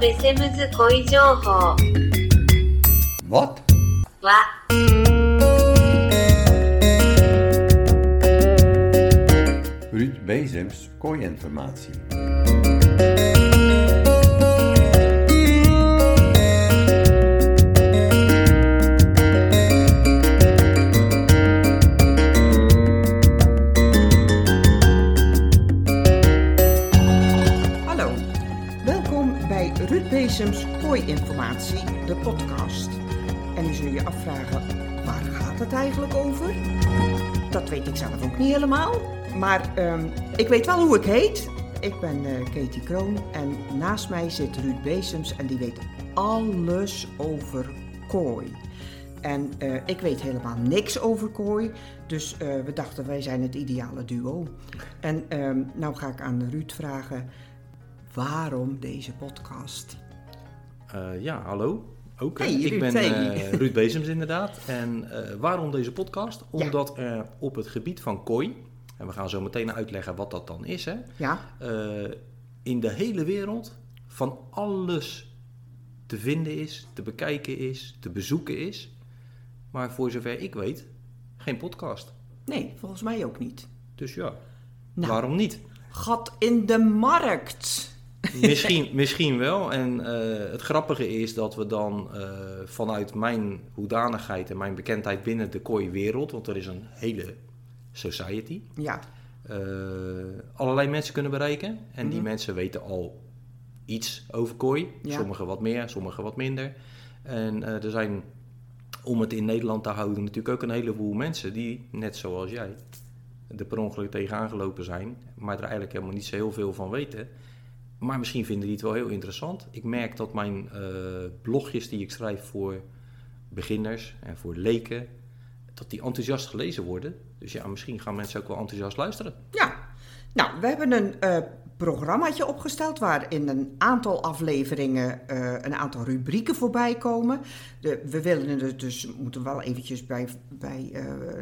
ベセムズ恋情報 Wat? は Ruud Bezems, kooiinformatie. Kooi-informatie, de podcast. En nu zul je afvragen, waar gaat het eigenlijk over? Dat weet ik zelf ook niet helemaal, maar ehm, ik weet wel hoe ik heet. Ik ben eh, Katie Kroon en naast mij zit Ruud Bezems en die weet alles over kooi. En eh, ik weet helemaal niks over kooi, dus eh, we dachten wij zijn het ideale duo. En ehm, nou ga ik aan Ruud vragen, waarom deze podcast? Eh, ja, hallo. Ook. Hey, Ruud, ik ben hey. eh, Ruud Bezems inderdaad. En eh, waarom deze podcast? Omdat er op het gebied van kooi, en we gaan zo meteen uitleggen wat dat dan is, hè, Ja, eh, in de hele wereld van alles te vinden is, te bekijken is, te bezoeken is. Maar voor zover ik weet, geen podcast. nee, volgens mij ook niet. Dus ja, Nou. waarom niet? Gat in de markt. Misschien, misschien wel. En eh, het grappige is dat we dan eh, vanuit mijn hoedanigheid en mijn bekendheid binnen de kooi-wereld, want er is een hele society, Ja, eh, allerlei mensen kunnen bereiken. En die Mhm. mensen weten al iets over kooi. Ja. Sommigen wat meer, sommigen wat minder. En er zijn, om het in Nederland te houden, natuurlijk ook een heleboel mensen die, net zoals jij, er per ongeluk tegenaan gelopen zijn, maar er eigenlijk helemaal niet zo heel veel van weten. Maar misschien vinden die het wel heel interessant. Ik merk dat mijn eh, blogjes die ik schrijf voor beginners en voor leken, dat die enthousiast gelezen worden. Dus ja, misschien gaan mensen ook wel enthousiast luisteren. ja. Nou, we hebben een eh programmaatje opgesteld waarin een aantal afleveringen, eh, een aantal rubrieken voorbij komen. De, we willen er dus, moeten we wel eventjes bij, bij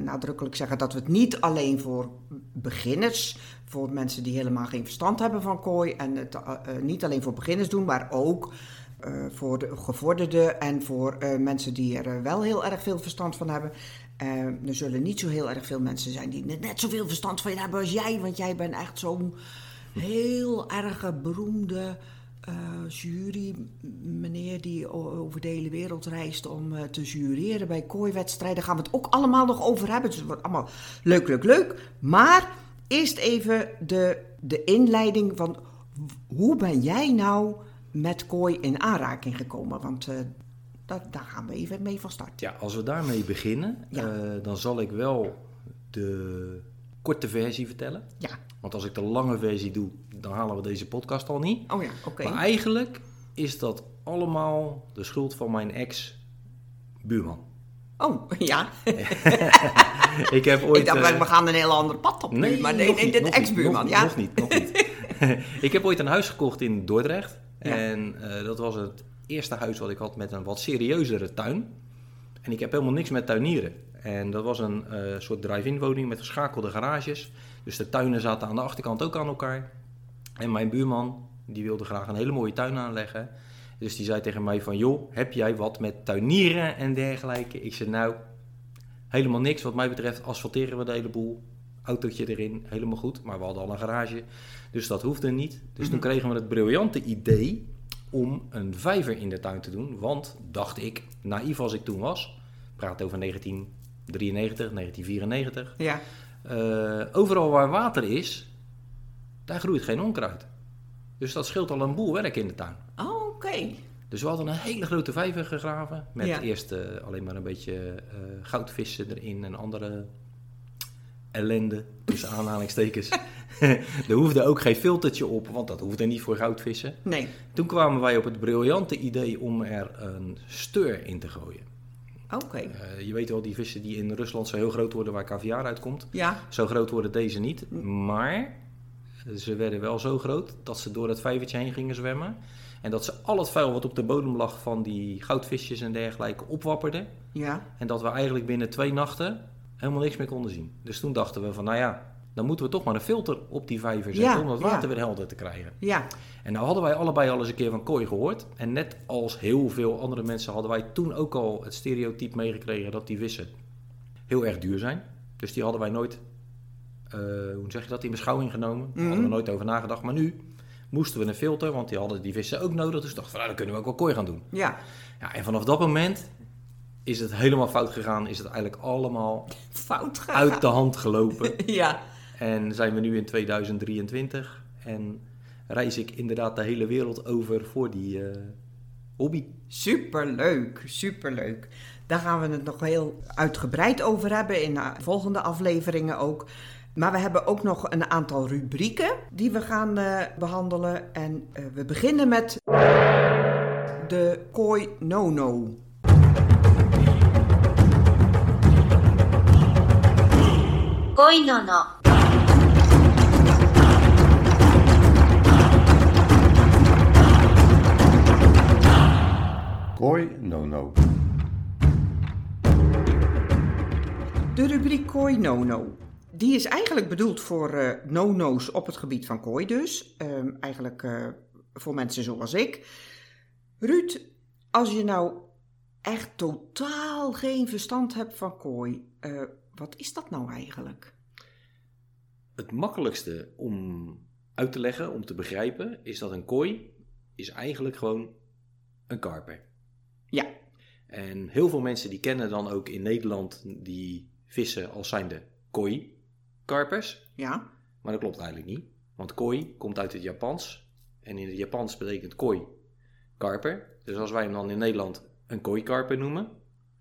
nadrukkelijk zeggen dat we het niet alleen voor beginners, voor mensen die helemaal geen verstand hebben van kooi, en het eh, eh, niet alleen voor beginners doen, maar ook eh, voor de gevorderden en voor mensen die er wel heel erg veel verstand van hebben. Er zullen niet zo heel erg veel mensen zijn die net, net zoveel verstand van hebben als jij, want jij bent echt zo'n heel erg beroemde jury meneer die over de hele wereld reist om te jureren bij kooiwedstrijden. Daar gaan we het ook allemaal nog over hebben. Dus het wordt allemaal leuk, leuk, leuk. Maar eerst even de, de inleiding van hoe ben jij nou met kooi in aanraking gekomen? Want eh, daar, daar gaan we even mee van start. Ja, als we daarmee beginnen, Ja. eh, dan zal ik wel de korte versie vertellen. Ja, Want als ik de lange versie doe, dan halen we deze podcast al niet. oh ja, oké. Maar eigenlijk is dat allemaal de schuld van mijn ex-buurman. Oh, ja. ik heb ooit... Ik dacht, eh, we gaan een heel ander pad op nu. maar nee, nee, niet, ex-buurman, nog, ja. Nog niet, nog niet. ik heb ooit een huis gekocht in Dordrecht. Ja. En eh, dat was het eerste huis wat ik had met een wat serieuzere tuin. En ik heb helemaal niks met tuinieren. En dat was een eh, soort drive-in woning met geschakelde garages. Dus de tuinen zaten aan de achterkant ook aan elkaar. En mijn buurman, die wilde graag een hele mooie tuin aanleggen. Dus die zei tegen mij van, joh, heb jij wat met tuinieren en dergelijke? Ik zei, nou, helemaal niks. Wat mij betreft asfalteren we de hele boel. Autootje erin, helemaal goed. Maar we hadden al een garage, dus dat hoefde niet. Dus toen kregen we het briljante idee om een vijver in de tuin te doen. Want, dacht ik, naïef als ik toen was, praat over 1993, 1994... Ja. Eh, overal waar water is, daar groeit geen onkruid. Dus dat scheelt al een boel werk in de tuin. Oh, Dus we hadden een hele grote vijver gegraven. Met Ja. eerst eh, alleen maar een beetje eh, goudvissen erin en andere ellende, tussen aanhalingstekens. er hoefde ook geen filtertje op, want dat hoefde niet voor goudvissen. Nee. Toen kwamen wij op het briljante idee om er een steur in te gooien. Oké. Eh, je weet wel, die vissen die in Rusland zo heel groot worden waar caviar uitkomt. Ja. Zo groot worden deze niet. Maar ze werden wel zo groot dat ze door het vijvertje heen gingen zwemmen. En dat ze al het vuil wat op de bodem lag van die goudvisjes en dergelijke opwapperden. Ja. En dat we eigenlijk binnen twee nachten helemaal niks meer konden zien. Dus toen dachten we van, nou ja, dan moeten we toch maar een filter op die vijver zetten Ja, om het ja. water weer helder te krijgen. Ja, En nou hadden wij allebei al eens een keer van kooi gehoord. En net als heel veel andere mensen hadden wij toen ook al het stereotype meegekregen dat die vissen heel erg duur zijn. Dus die hadden wij nooit, eh, hoe zeg je dat, in beschouwing genomen. Daar hadden we nooit over nagedacht. Maar nu moesten we een filter, want die hadden die vissen ook nodig. Dus dachten we, nou, dan kunnen we ook wel kooi gaan doen. ja. Ja, en vanaf dat moment is het helemaal fout gegaan. Is het eigenlijk allemaal Fout gaan. uit de hand gelopen. Ja. En zijn we nu in 2023 en reis ik inderdaad de hele wereld over voor die eh, hobby. Superleuk, superleuk. Daar gaan we het nog heel uitgebreid over hebben in de volgende afleveringen ook. Maar we hebben ook nog een aantal rubrieken die we gaan eh, behandelen. En eh, we beginnen met de Koi No-No. Koi no no. Koi no no. De rubriek Koi No-No. Die is eigenlijk bedoeld voor eh, no-no's op het gebied van kooi dus. Ehm, eigenlijk eh, voor mensen zoals ik. Ruud, als je nou echt totaal geen verstand hebt van kooi, eh, wat is dat nou eigenlijk? Het makkelijkste om uit te leggen, om te begrijpen, is dat een kooi is eigenlijk gewoon een karper. Ja, En heel veel mensen die kennen dan ook in Nederland die vissen als zijnde kooi-karpers. ja, Maar dat klopt eigenlijk niet. Want kooi komt uit het Japans. En in het Japans betekent kooi karper. Dus als wij hem dan in Nederland een kooikarper noemen,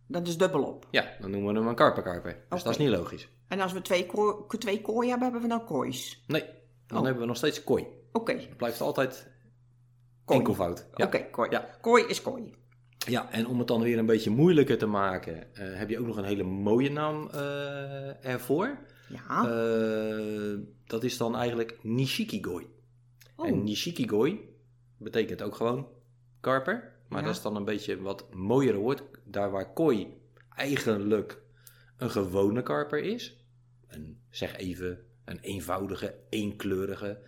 dat is dubbelop. ja, dan noemen we hem een karperkarper. Dus dat is niet logisch. En als we twee, kooi, twee kooi hebben, hebben we dan koois. Nee, dan Oh. hebben we nog steeds kooi. Oké, Het blijft altijd Kooi. enkelvoud. Ja. oké, kooi. Ja. Kooi is kooi. ja, en om het dan weer een beetje moeilijker te maken, eh, heb je ook nog een hele mooie naam eh, ervoor. Ja, Eh, dat is dan eigenlijk Nishikigoi. oh, En Nishikigoi betekent ook gewoon karper. Maar Ja. dat is dan een beetje wat mooiere woord. Daar waar koi eigenlijk een gewone karper is. Een, zeg even een eenvoudige, eenkleurige,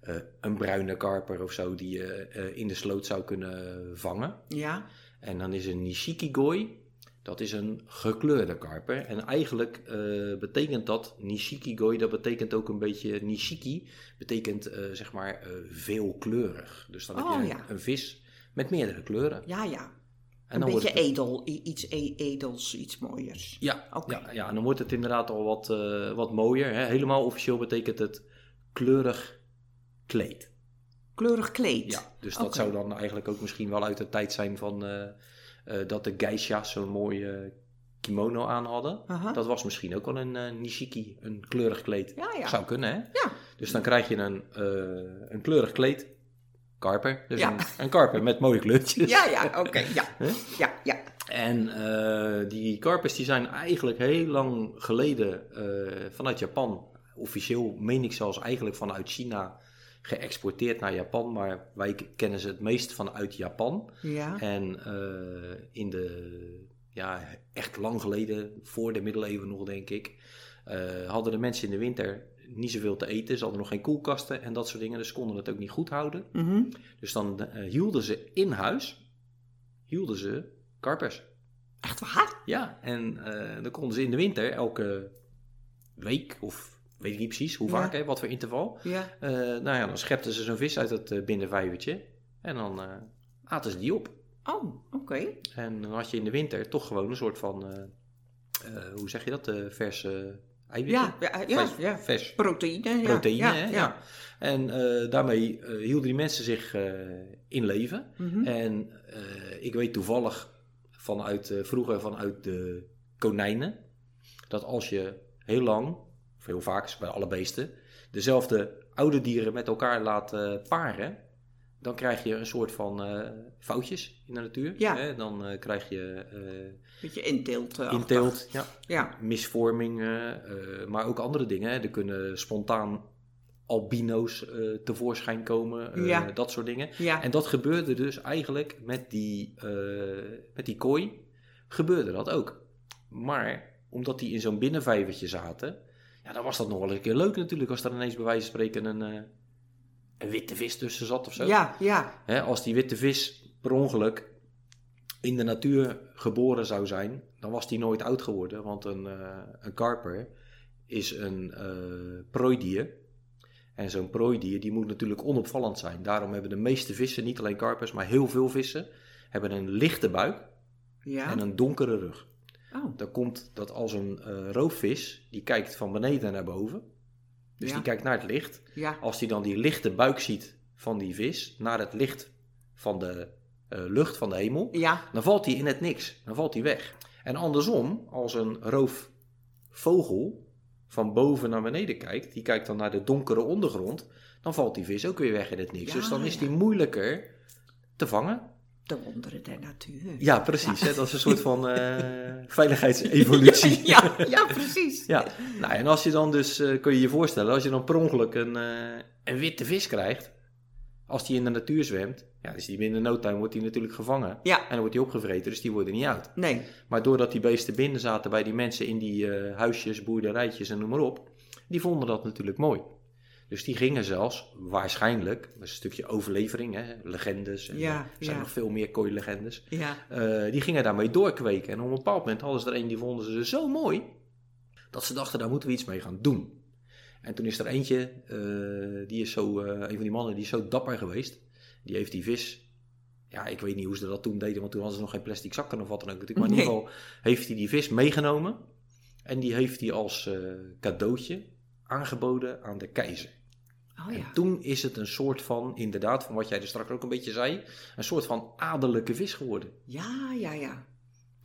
eh, een bruine karper of zo die je eh, in de sloot zou kunnen vangen. ja, En dan is een Nishikigoi, dat is een gekleurde karper. En eigenlijk eh, betekent dat, Nishikigoi, dat betekent ook een beetje, Nishiki betekent eh, zeg maar eh, veelkleurig. Dus dan Oh, heb je ja. een vis met meerdere kleuren. ja, ja. En Een beetje het- edel, iets e- edels, iets mooiers. Ja, Oké. ja, ja, en dan wordt het inderdaad al wat, wat mooier. Hè? Helemaal officieel betekent het kleurig kleed. Kleurig kleed. Ja, dus dat zou dan eigenlijk ook misschien wel uit de tijd zijn van dat de geisha's zo'n mooie kimono aan hadden. Aha. Dat was misschien ook wel een eh, nishiki, een kleurig kleed. Ja, ja. Zou kunnen, hè? Ja. Dus dan krijg je een, eh, een kleurig kleed, karper. Dus Ja. een, een karper met mooie kleurtjes. Ja, ja, oké, ja. Huh? Ja, ja. En eh, die karpers die zijn eigenlijk heel lang geleden eh, vanuit Japan, officieel meen ik zelfs eigenlijk vanuit China, geëxporteerd naar Japan. Maar wij kennen ze het meest vanuit Japan. Ja, En eh, in de, ja, echt lang geleden, voor de middeleeuwen nog denk ik, eh, hadden de mensen in de winter niet zoveel te eten. Ze hadden nog geen koelkasten en dat soort dingen, dus konden het ook niet goed houden. Mhm. Dus dan eh, hielden ze in huis, hielden ze karpers. Echt waar? Ja, en dan konden ze in de winter elke week, of weet ik niet precies hoe Ja. vaak, hè, wat voor interval. Ja. eh, nou ja, dan schepten ze zo'n vis uit het uh, binnenvijvertje en dan eh, aten ze die op. Oh, oké. En dan had je in de winter toch gewoon een soort van, eh, eh, hoe zeg je dat, uh, verse eiwitten? Ja, ja, ja, vers, ja. vers Proteïne. Ja. proteïne, ja, hè? ja. En eh, daarmee eh, hielden die mensen zich eh, in leven. Mhm. En eh, ik weet toevallig vanuit eh, vroeger vanuit de konijnen dat als je heel lang, heel vaak bij alle beesten, dezelfde oude dieren met elkaar laat paren, dan krijg je een soort van eh, foutjes in de natuur. Ja. Hè? Dan eh, krijg je eh Beetje inteelt. inteelt, ja, Ja. misvormingen, maar ook andere dingen. Hè? Er kunnen spontaan albino's tevoorschijn komen, Ja. dat soort dingen. Ja. En dat gebeurde dus eigenlijk met die, met die kooi, gebeurde dat ook. Maar omdat die in zo'n binnenvijvertje zaten, Ja, dan was dat nog wel een keer leuk natuurlijk als er ineens bij wijze van spreken een, eh, een witte vis tussen zat of zo. Ja, ja. Hè, als die witte vis per ongeluk in de natuur geboren zou zijn, dan was die nooit oud geworden. Want een, eh, een karper is een eh prooidier. En zo'n prooidier die moet natuurlijk onopvallend zijn. Daarom hebben de meeste vissen, niet alleen karpers, maar heel veel vissen, hebben een lichte buik Ja. en een donkere rug. Oh, Dan komt dat als een eh, roofvis, die kijkt van beneden naar boven. Dus Ja. die kijkt naar het licht. ja. Als hij dan die lichte buik ziet van die vis, naar het licht van de eh, lucht van de hemel, Ja, dan valt hij in het niks. Dan valt hij weg. En andersom, als een roofvogel van boven naar beneden kijkt, die kijkt dan naar de donkere ondergrond, dan valt die vis ook weer weg in het niks. Dus dan is die moeilijker te vangen. De wonderen der natuur. Ja, precies. Hè? Dat is een soort van eh, veiligheidsevolutie. Ja, ja, precies. Ja, nou, en als je dan dus, eh, kun je je voorstellen, als je dan per ongeluk een, eh, een witte vis krijgt, als die in de natuur zwemt, ja, dus die binnen no time wordt die natuurlijk gevangen. Ja. En dan wordt die opgevreten, dus die worden niet oud. Nee, Maar doordat die beesten binnen zaten bij die mensen in die huisjes, boerderijtjes en noem maar op, die vonden dat natuurlijk mooi. Dus die gingen zelfs, waarschijnlijk, dat is een stukje overlevering, hè, legendes, en, Ja, eh, er zijn ja. nog veel meer kooilegendes. ja. Eh, die gingen daarmee doorkweken. En op een bepaald moment hadden ze er een die vonden ze zo mooi. Dat ze dachten, daar moeten we iets mee gaan doen. En toen is er eentje, eh, die is zo, een van die mannen, die is zo dapper geweest. Die heeft die vis, ja, ik weet niet hoe ze dat toen deden, want toen hadden ze nog geen plastic zakken of wat dan ook. Maar in Nee. ieder geval heeft hij die vis meegenomen. En die heeft hij als cadeautje aangeboden aan de keizer. Oh En ja. toen is het een soort van, inderdaad, van wat jij er straks ook een beetje zei, een soort van adellijke vis geworden. Ja, ja, ja.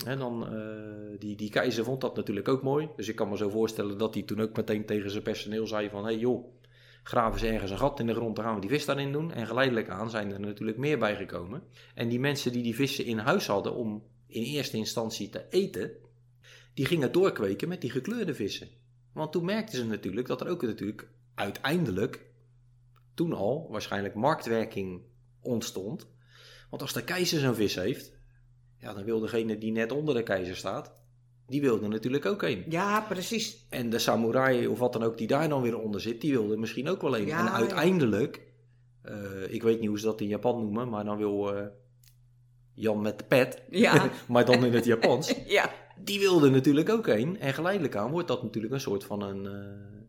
En dan, eh, die, die keizer vond dat natuurlijk ook mooi. Dus ik kan me zo voorstellen dat hij toen ook meteen tegen zijn personeel zei van... Hé hey joh, graven ze ergens een gat in de grond, dan gaan we die vis daarin doen. En geleidelijk aan zijn er natuurlijk meer bijgekomen. En die mensen die die vissen in huis hadden om in eerste instantie te eten... die gingen doorkweken met die gekleurde vissen. Want toen merkten ze natuurlijk dat er ook natuurlijk uiteindelijk... toen al waarschijnlijk marktwerking ontstond. Want als de keizer zo'n vis heeft... Ja, dan wil degene die net onder de keizer staat, die wilde natuurlijk ook een. Ja, precies. En de samurai of wat dan ook die daar dan weer onder zit, die wilde misschien ook wel een. Ja, en uiteindelijk, eh, ik weet niet hoe ze dat in Japan noemen, maar dan wil eh, Jan met de pet, Ja. maar dan in het Japans, Ja. die wilde natuurlijk ook een. En geleidelijk aan wordt dat natuurlijk een soort van een, eh,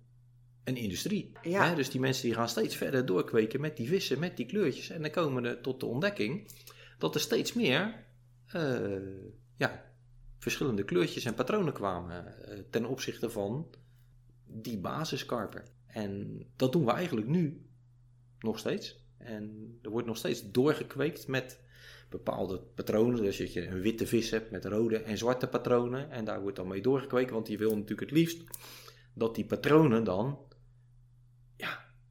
een industrie. Ja. Hè? Dus die mensen die gaan steeds verder doorkweken met die vissen, met die kleurtjes. En dan komen er tot de ontdekking dat er steeds meer eh, ja, verschillende kleurtjes en patronen kwamen eh, ten opzichte van die basiskarper. En dat doen we eigenlijk nu nog steeds. En er wordt nog steeds doorgekweekt met bepaalde patronen. Dus dat je een witte vis hebt met rode en zwarte patronen. En daar wordt dan mee doorgekweekt, want die wil natuurlijk het liefst dat die patronen dan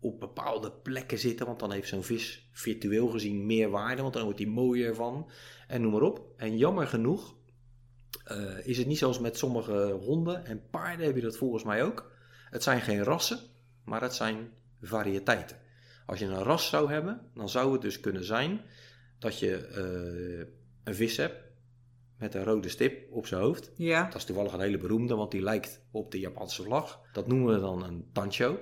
op bepaalde plekken zitten. Want dan heeft zo'n vis virtueel gezien meer waarde, want dan wordt die mooier van. En noem maar op. En jammer genoeg eh, is het niet zoals met sommige honden en paarden heb je dat volgens mij ook. Het zijn geen rassen, maar het zijn variëteiten. Als je een ras zou hebben, dan zou het dus kunnen zijn dat je eh, een vis hebt met een rode stip op zijn hoofd. Ja. Dat is toevallig een hele beroemde, want die lijkt op de Japanse vlag. Dat noemen we dan een tancho.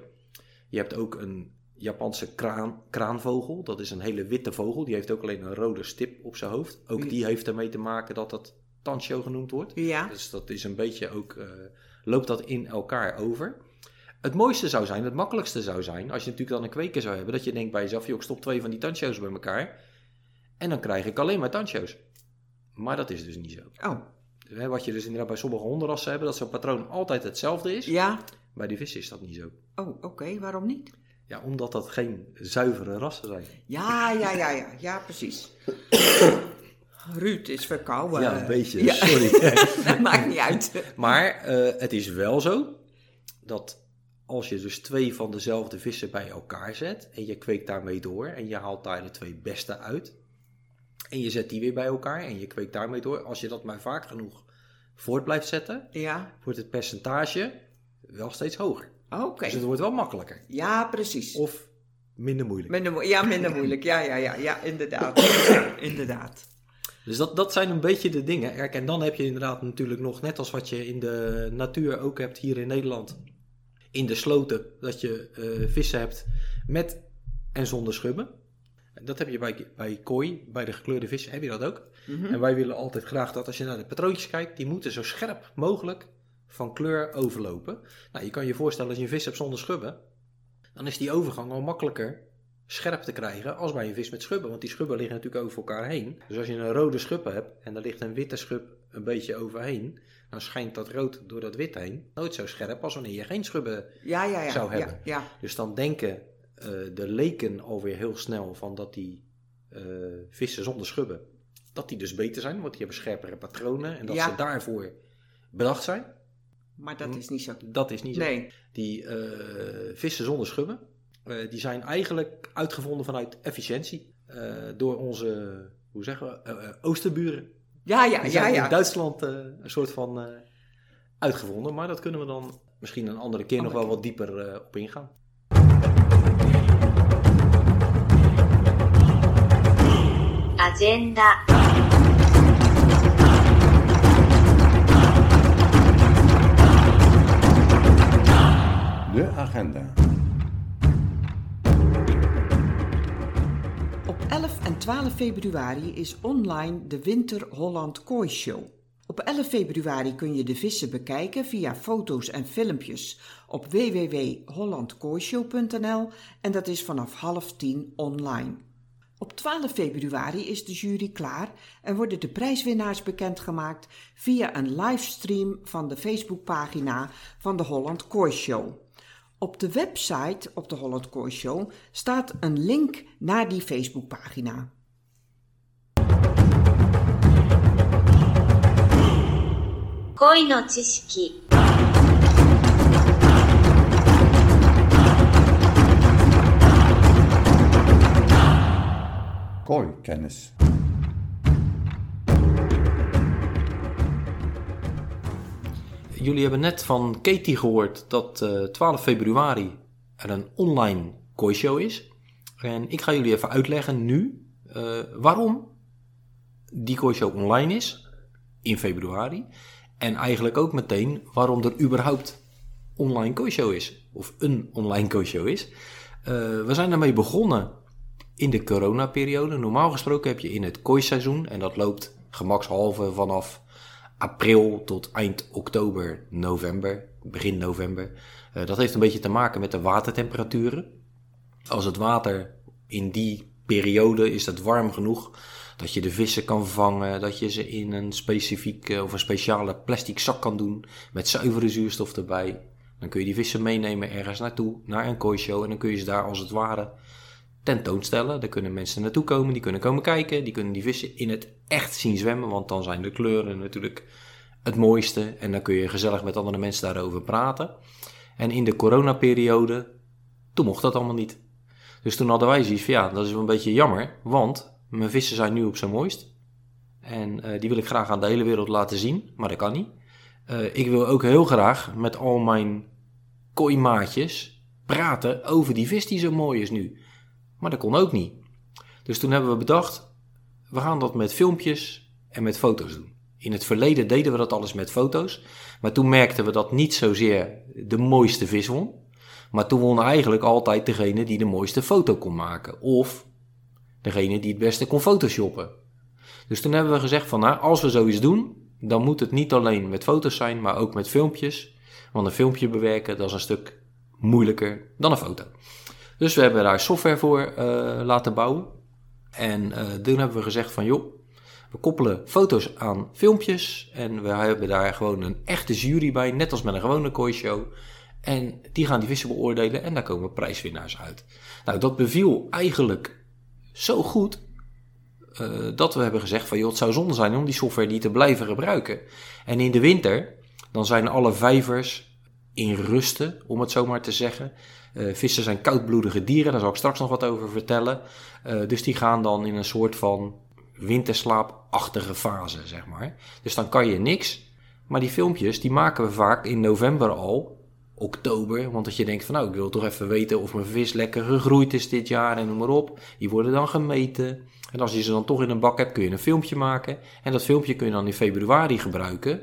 Je hebt ook een Japanse kraan, kraanvogel. Dat is een hele witte vogel. Die heeft ook alleen een rode stip op zijn hoofd. Ook die heeft ermee te maken dat dat tancho genoemd wordt. Ja. Dus dat is een beetje ook, eh, loopt dat in elkaar over. Het mooiste zou zijn, het makkelijkste zou zijn, als je natuurlijk dan een kweker zou hebben, dat je denkt bij jezelf, joh, ik stop twee van die tancho's bij elkaar en dan krijg ik alleen maar tancho's. Maar dat is dus niet zo. Oh. Wat je dus inderdaad bij sommige hondenrassen hebben, dat zo'n patroon altijd hetzelfde is. Ja. Bij die vissen is dat niet zo. Oh, oké. Waarom niet? Ja, omdat dat geen zuivere rassen zijn. Ja, ja, ja, ja. Ja, precies. Ruud is verkouden. Ja, een beetje, Ja. sorry. dat maakt niet uit. maar eh, het is wel zo dat als je dus twee van dezelfde vissen bij elkaar zet en je kweekt daarmee door en je haalt daar de twee beste uit en je zet die weer bij elkaar en je kweekt daarmee door, als je dat maar vaak genoeg voort blijft zetten, Ja. wordt het percentage wel steeds hoger. Oké. Dus het wordt wel makkelijker. Ja, precies. Of minder moeilijk. Minder, mo- ja, minder moeilijk. Ja, ja, ja, ja, inderdaad. inderdaad. Dus dat, dat zijn een beetje de dingen. Kijk, en dan heb je inderdaad natuurlijk nog, net als wat je in de natuur ook hebt hier in Nederland. in de sloten dat je eh, vissen hebt met en zonder schubben. Dat heb je bij, bij kooi, bij de gekleurde vissen, heb je dat ook. En wij willen altijd graag dat als je naar de patroontjes kijkt, die moeten zo scherp mogelijk van kleur overlopen. Nou, je kan je voorstellen als je een vis hebt zonder schubben, dan is die overgang al makkelijker scherp te krijgen als bij een vis met schubben. Want die schubben liggen natuurlijk over elkaar heen. Dus als je een rode schub hebt en er ligt een witte schub een beetje overheen, dan schijnt dat rood door dat wit heen nooit zo scherp als wanneer je geen schubben Ja, ja, ja. zou ja, hebben. ja. Dus dan denken eh, de leken alweer heel snel van dat die eh, vissen zonder schubben, dat die dus beter zijn, want die hebben scherpere patronen en dat ze daarvoor bedacht zijn. Maar dat is niet zo. Dat is niet zo. Nee. Die eh, vissen zonder schubben, eh, die zijn eigenlijk uitgevonden vanuit efficiëntie eh, door onze, hoe zeggen we, oosterburen. Ja, ja, Die ja, zijn in ja. Duitsland eh, een soort van eh, uitgevonden, maar dat kunnen we dan misschien een andere keer nog wel wat dieper eh, op ingaan. agenda, De agenda. Op 11 en 12 februari is online de Winter Holland Kooi Show. Op 11 februari kun je de vissen bekijken via foto's en filmpjes op www.hollandkooishow.nl en dat is vanaf half tien online. Op 12 februari is de jury klaar en worden de prijswinnaars bekendgemaakt via een livestream van de Facebookpagina van de Holland Kooi Show. Op de website op de Holland Kooi Show staat een link naar die Facebookpagina. Kooi Koi-kennis. Jullie hebben net van Katie gehoord dat eh, 12 februari er een online kooishow is. En ik ga jullie even uitleggen nu eh, waarom die kooishow online is in februari. En eigenlijk ook meteen waarom er überhaupt online kooishow is. Of een online kooishow is. Eh, we zijn daarmee begonnen in de coronaperiode. Normaal gesproken heb je in het kooiseizoen, en dat loopt gemakshalve vanaf april tot eind oktober, november, begin november. Eh, dat heeft een beetje te maken met de watertemperaturen. Als het water in die periode is dat warm genoeg dat je de vissen kan vangen, dat je ze in een specifiek eh, of een speciale plastic zak kan doen met zuivere zuurstof erbij. Dan kun je die vissen meenemen ergens naartoe, naar een kooishow en dan kun je ze daar als het ware tentoonstellen. Daar kunnen mensen naartoe komen, die kunnen komen kijken, die kunnen die vissen in het echt zien zwemmen, want dan zijn de kleuren natuurlijk het mooiste en dan kun je gezellig met andere mensen daarover praten. En in de coronaperiode, toen mocht dat allemaal niet. Dus toen hadden wij zoiets van ja, dat is wel een beetje jammer, want mijn vissen zijn nu op zijn mooist. En eh, die wil ik graag aan de hele wereld laten zien, maar dat kan niet. Eh, ik wil ook heel graag met al mijn kooimaatjes praten over die vis die zo mooi is nu. Maar dat kon ook niet. Dus toen hebben we bedacht, we gaan dat met filmpjes en met foto's doen. In het verleden deden we dat alles met foto's. Maar toen merkten we dat niet zozeer de mooiste vis won. Maar toen won eigenlijk altijd degene die de mooiste foto kon maken. Of degene die het beste kon photoshoppen. Dus toen hebben we gezegd van nou, als we zoiets doen, dan moet het niet alleen met foto's zijn, maar ook met filmpjes. Want een filmpje bewerken, dat is een stuk moeilijker dan een foto. Dus we hebben daar software voor eh, laten bouwen. En eh, toen hebben we gezegd van joh, we koppelen foto's aan filmpjes. En we hebben daar gewoon een echte jury bij, net als met een gewone kooishow. En die gaan die vissen beoordelen en daar komen prijswinnaars uit. Nou, dat beviel eigenlijk zo goed eh, dat we hebben gezegd van joh, het zou zonde zijn om die software niet te blijven gebruiken. En in de winter, dan zijn alle vijvers in rusten, om het zo maar te zeggen. Eh, vissen zijn koudbloedige dieren, daar zal ik straks nog wat over vertellen. Eh, dus die gaan dan in een soort van winterslaapachtige fase, zeg maar. Dus dan kan je niks. Maar die filmpjes, die maken we vaak in november al, oktober. Want dat je denkt van nou, ik wil toch even weten of mijn vis lekker gegroeid is dit jaar en noem maar op. Die worden dan gemeten. En als je ze dan toch in een bak hebt, kun je een filmpje maken. En dat filmpje kun je dan in februari gebruiken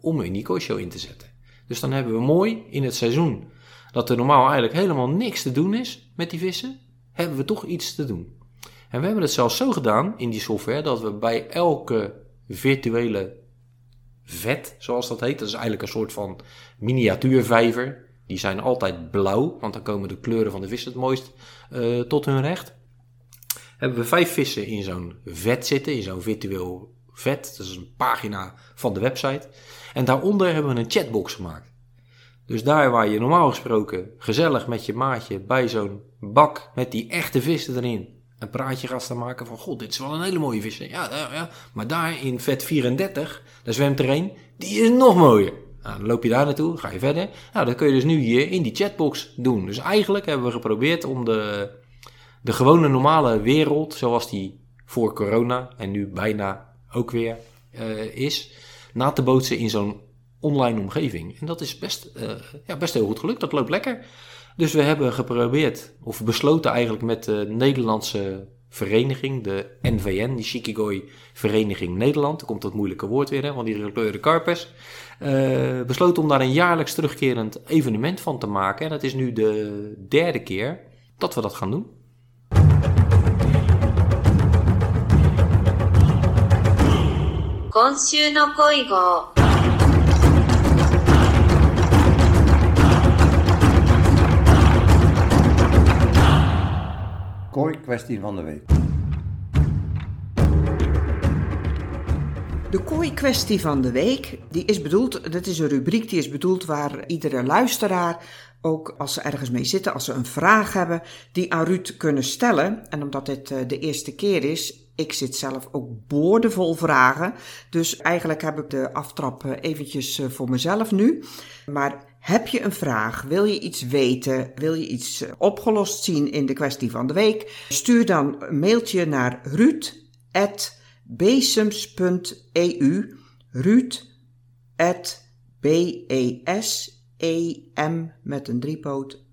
om die kooishow in te zetten. Dus dan hebben we mooi in het seizoen dat er normaal eigenlijk helemaal niks te doen is met die vissen, hebben we toch iets te doen. En we hebben het zelfs zo gedaan in die software dat we bij elke virtuele vet, zoals dat heet, dat is eigenlijk een soort van miniatuurvijver. Die zijn altijd blauw, want dan komen de kleuren van de vissen het mooist uh, tot hun recht. Hebben we vijf vissen in zo'n vet zitten, in zo'n virtueel vet. Dat is een pagina van de website. En daaronder hebben we een chatbox gemaakt. Dus daar waar je normaal gesproken gezellig met je maatje bij zo'n bak met die echte vissen erin een praatje gaat staan maken van god, dit is wel een hele mooie vis. Ja, ja, ja. maar daar in vet 34, daar zwemt er een, die is nog mooier. Nou, dan loop je daar naartoe, ga je verder. Nou, dat kun je dus nu hier in die chatbox doen. Dus eigenlijk hebben we geprobeerd om de, de gewone normale wereld, zoals die voor corona en nu bijna ook weer uh, is, na te bootsen in zo'n online omgeving. En dat is best, uh, ja, best heel goed gelukt. Dat loopt lekker. Dus we hebben geprobeerd, of besloten eigenlijk met de Nederlandse vereniging, de NVN, die Shikigoi Vereniging Nederland. Dan komt dat moeilijke woord weer, hè, want die gekleurde karpers. Uh, besloten om daar een jaarlijks terugkerend evenement van te maken. En dat is nu de derde keer dat we dat gaan doen. Kooi-kwestie van de week. De kooi-kwestie van de week, die is bedoeld, dat is een rubriek die is bedoeld waar iedere luisteraar, ook als ze ergens mee zitten, als ze een vraag hebben, die aan Ruud kunnen stellen. En omdat dit eh, de eerste keer is, ik zit zelf ook boordevol vragen. Dus eigenlijk heb ik de aftrap eh, eventjes eh, voor mezelf nu. Maar heb je een vraag? Wil je iets weten? Wil je iets eh, opgelost zien in de kwestie van de week? Stuur dan een mailtje naar ruud.besems.eu ruud.b-e-s-e-m met een driepoot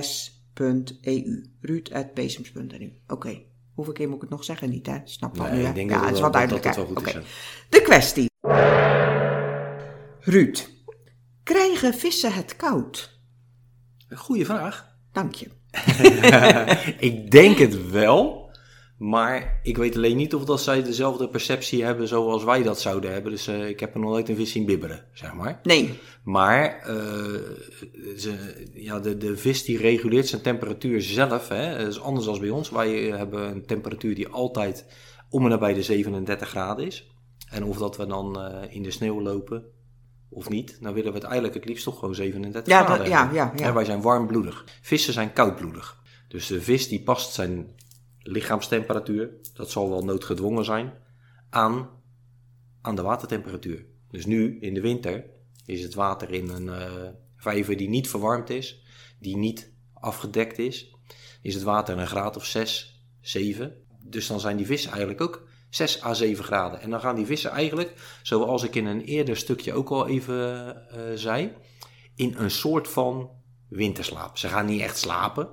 s.eu ruud.besems.eu Oké. Hoeveel keer moet ik het nog zeggen? Niet, hè? Snap dat nee, nu, Ik denk ja, dat het is wel, wel dat, duidelijk. dat, dat wel goed hè? is. Oké. De kwestie. Ruud, krijgen vissen het koud? Goeie vraag. Dank je. ik denk het wel. Maar ik weet alleen niet of dat zij dezelfde perceptie hebben zoals wij dat zouden hebben. Dus eh, ik heb er nog nooit een vis zien bibberen, zeg maar. Nee. Maar eh, ze, ja, de, de vis die reguleert zijn temperatuur zelf. Hè. Dat is anders dan bij ons. Wij hebben een temperatuur die altijd om en nabij de 37 graden is. En of dat we dan eh, in de sneeuw lopen of niet, dan willen we het eigenlijk het liefst toch gewoon 37 Ja, graden dat- ja, hebben. ja, wij zijn warmbloedig. Vissen zijn koudbloedig. Dus de vis die past zijn lichaamstemperatuur, dat zal wel noodgedwongen zijn, aan, aan de watertemperatuur. Dus nu in de winter is het water in een eh, vijver die niet verwarmd is, die niet afgedekt is, is het water een graad of 6, 7. Dus dan zijn die vissen eigenlijk ook 6 à 7 graden. En dan gaan die vissen eigenlijk, zoals ik in een eerder stukje ook al even eh, zei, in een soort van winterslaap. Ze gaan niet echt slapen,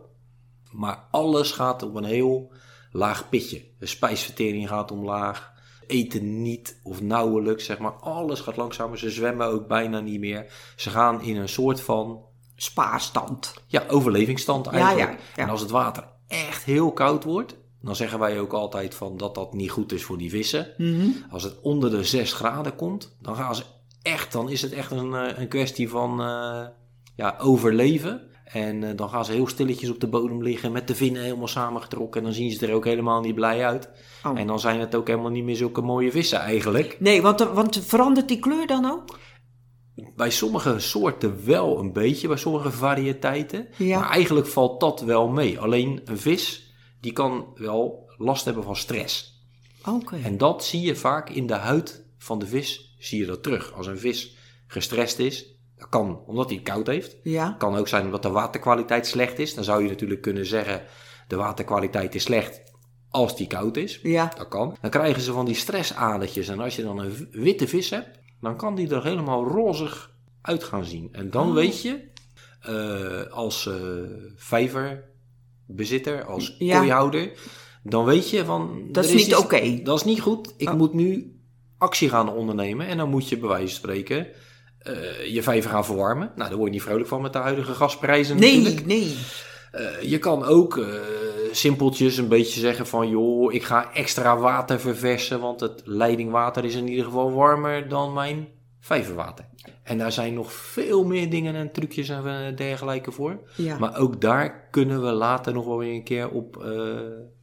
maar alles gaat op een heel laag pitje. De spijsvertering gaat omlaag. Eten niet of nauwelijks, zeg maar. Alles gaat langzamer. Ze zwemmen ook bijna niet meer. Ze gaan in een soort van Spaarstand. ja, overlevingsstand eigenlijk. ja, ja. En als het water echt heel koud wordt, dan zeggen wij ook altijd van dat dat niet goed is voor die vissen. Mhm. Als het onder de 6 graden komt, dan gaan ze echt, dan is het echt een, eh, een kwestie van eh, ja, overleven. En eh, dan gaan ze heel stilletjes op de bodem liggen met de vinnen helemaal samengetrokken. En dan zien ze er ook helemaal niet blij uit. Oh. En dan zijn het ook helemaal niet meer zulke mooie vissen eigenlijk. Nee, want, want verandert die kleur dan ook? Bij sommige soorten wel een beetje, bij sommige variëteiten. Ja. Maar eigenlijk valt dat wel mee. Alleen een vis, die kan wel last hebben van stress. Oké. En dat zie je vaak in de huid van de vis, zie je dat terug. Als een vis gestrest is, dat kan omdat hij het koud heeft. Ja. Kan ook zijn omdat de waterkwaliteit slecht is. Dan zou je natuurlijk kunnen zeggen, de waterkwaliteit is slecht als die koud is. Ja. Dat kan. Dan krijgen ze van die stressadertjes. En als je dan een witte vis hebt, dan kan die er helemaal rozig uit gaan zien. En dan Oh. weet je, eh, als eh vijverbezitter, als Ja. kooihouder, dan weet je van... Dat is niet oké. Dat is niet goed. Ik Oh. moet nu actie gaan ondernemen. En dan moet je bij wijze van spreken eh, je vijver gaan verwarmen. Nou, daar word je niet vrolijk van met de huidige gasprijzen Nee, natuurlijk. nee. Eh, je kan ook eh, simpeltjes een beetje zeggen van... joh, ik ga extra water verversen... want het leidingwater is in ieder geval warmer dan mijn vijverwater. En daar zijn nog veel meer dingen en trucjes en eh, dergelijke voor. Ja. Maar ook daar kunnen we later nog wel weer een keer op, eh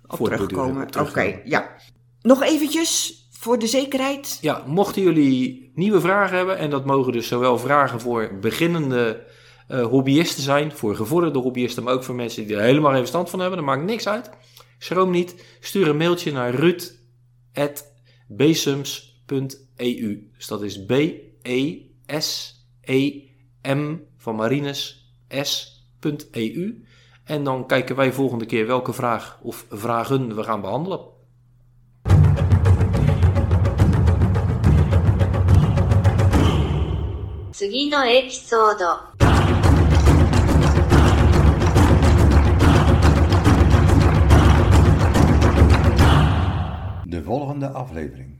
Op terugkomen. Oké, ja. Nog eventjes voor de zekerheid. Ja, mochten jullie nieuwe vragen hebben, en dat mogen dus zowel vragen voor beginnende eh, hobbyisten zijn, voor gevorderde hobbyisten, maar ook voor mensen die er helemaal geen verstand van hebben, dat maakt niks uit. Schroom niet, stuur een mailtje naar ruud.besems.eu. Dus dat is S-E-M van Marines S.eu. En dan kijken wij volgende keer welke vraag of vragen we gaan behandelen. De volgende aflevering.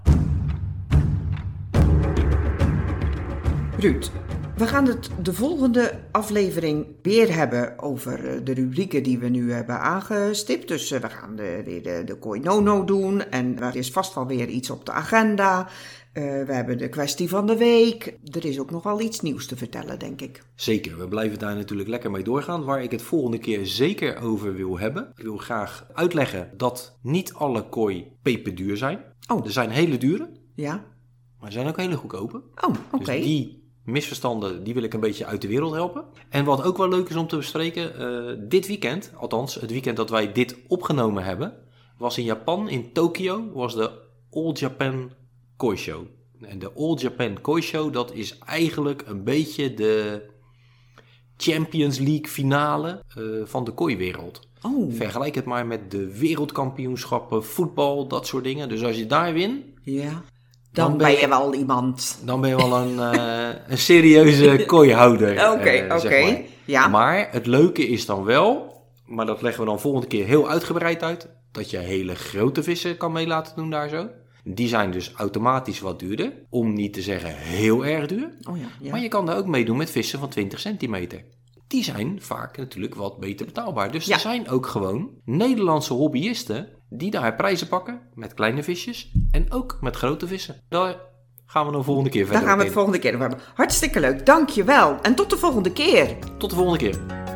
Ruud, we gaan het de volgende aflevering weer hebben over eh, de rubrieken die we nu hebben aangestipt. Dus eh, we gaan de, weer de, de Koinono doen en er is vast wel weer iets op de agenda. Eh, we hebben de kwestie van de week. Er is ook nog wel iets nieuws te vertellen, denk ik. Zeker, we blijven daar natuurlijk lekker mee doorgaan. Waar ik het volgende keer zeker over wil hebben. Ik wil graag uitleggen dat niet alle kooi peperduur zijn. Oh. Er zijn hele dure, Ja? maar er zijn ook hele goedkope. Oh, oké. Dus die misverstanden, die wil ik een beetje uit de wereld helpen. En wat ook wel leuk is om te bespreken, eh, dit weekend, althans het weekend dat wij dit opgenomen hebben, was in Japan, in Tokio, was de All Japan Koi Show. En de All Japan Koi Show, dat is eigenlijk een beetje de Champions League finale eh, van de kooiwereld. Oh, Vergelijk het maar met de wereldkampioenschappen, voetbal, dat soort dingen. Dus als je daar wint, ja. Dan, Dan ben ben je wel iemand. dan ben je wel een, eh, een serieuze kooihouder. Oké, eh, oké. maar. Ja. Maar het leuke is dan wel, maar dat leggen we dan volgende keer heel uitgebreid uit, dat je hele grote vissen kan mee laten doen daar zo. Die zijn dus automatisch wat duurder, om niet te zeggen heel erg duur. Oh ja, ja. Maar je kan daar ook meedoen met vissen van 20 centimeter. Die zijn vaak natuurlijk wat beter betaalbaar. Dus Ja. er zijn ook gewoon Nederlandse hobbyisten die daar prijzen pakken met kleine visjes en ook met grote vissen. Daar gaan we dan volgende keer verder Daar gaan we het volgende keer over hebben. Hartstikke leuk, dankjewel. En tot de volgende keer. Tot de volgende keer.